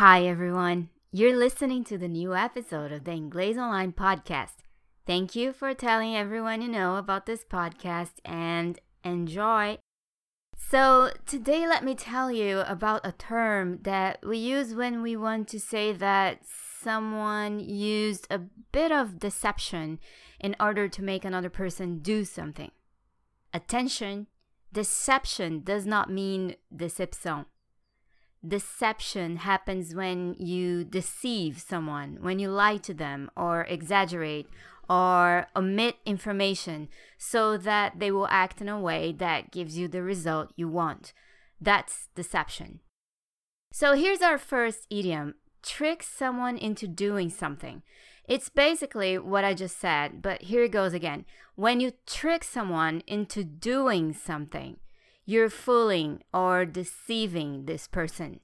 Hi, everyone. You're listening to the new episode of the Inglês Online podcast. Thank you for telling everyone you know about this podcast and enjoy. So, today, let me tell you about a term that we use when we want to say that someone used a bit of deception in order to make another person do something. Attention, deception does not mean deception. Deception happens when you deceive someone, when you lie to them or exaggerate or omit information so that they will act in a way that gives you the result you want. That's deception. So here's our first idiom trick someone into doing something. It's basically what I just said, but here it goes again. When you trick someone into doing something, you're fooling or deceiving this person.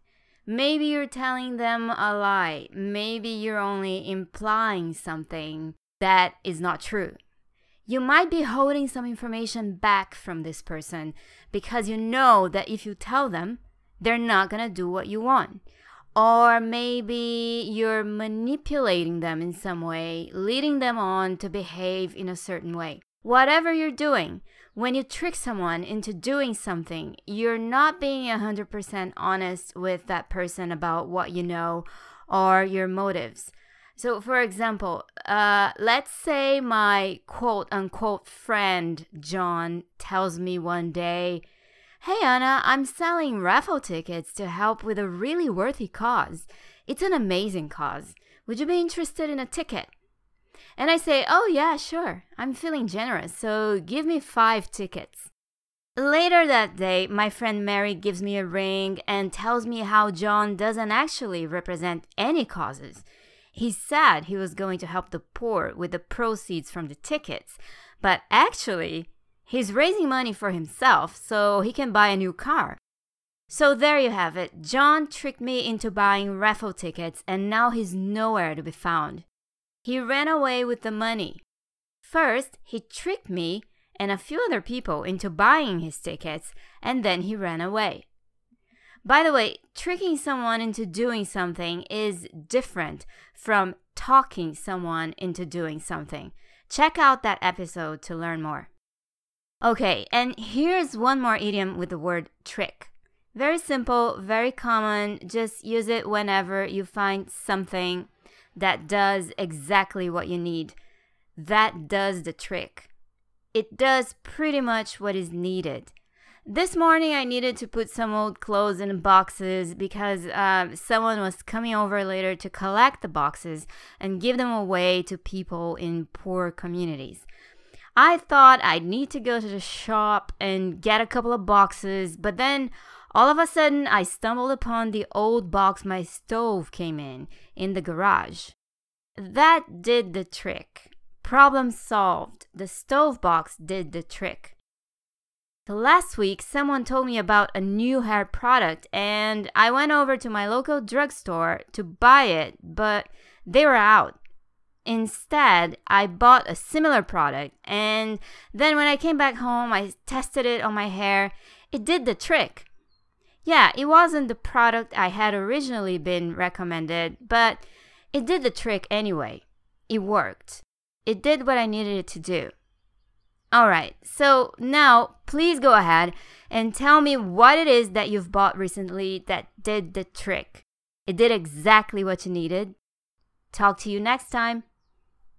Maybe you're telling them a lie. Maybe you're only implying something that is not true. You might be holding some information back from this person because you know that if you tell them, they're not going to do what you want. Or maybe you're manipulating them in some way, leading them on to behave in a certain way. Whatever you're doing, when you trick someone into doing something, you're not being 100% honest with that person about what you know or your motives. So, for example, uh, let's say my quote unquote friend John tells me one day, Hey Anna, I'm selling raffle tickets to help with a really worthy cause. It's an amazing cause. Would you be interested in a ticket? And I say, Oh, yeah, sure. I'm feeling generous, so give me five tickets. Later that day, my friend Mary gives me a ring and tells me how John doesn't actually represent any causes. He said he was going to help the poor with the proceeds from the tickets, but actually, He's raising money for himself so he can buy a new car. So there you have it. John tricked me into buying raffle tickets and now he's nowhere to be found. He ran away with the money. First, he tricked me and a few other people into buying his tickets and then he ran away. By the way, tricking someone into doing something is different from talking someone into doing something. Check out that episode to learn more. Okay, and here's one more idiom with the word trick. Very simple, very common. Just use it whenever you find something that does exactly what you need. That does the trick. It does pretty much what is needed. This morning, I needed to put some old clothes in boxes because uh, someone was coming over later to collect the boxes and give them away to people in poor communities. I thought I'd need to go to the shop and get a couple of boxes, but then all of a sudden I stumbled upon the old box my stove came in in the garage. That did the trick. Problem solved. The stove box did the trick. Last week, someone told me about a new hair product, and I went over to my local drugstore to buy it, but they were out. Instead, I bought a similar product, and then when I came back home, I tested it on my hair. It did the trick. Yeah, it wasn't the product I had originally been recommended, but it did the trick anyway. It worked. It did what I needed it to do. Alright, so now please go ahead and tell me what it is that you've bought recently that did the trick. It did exactly what you needed. Talk to you next time.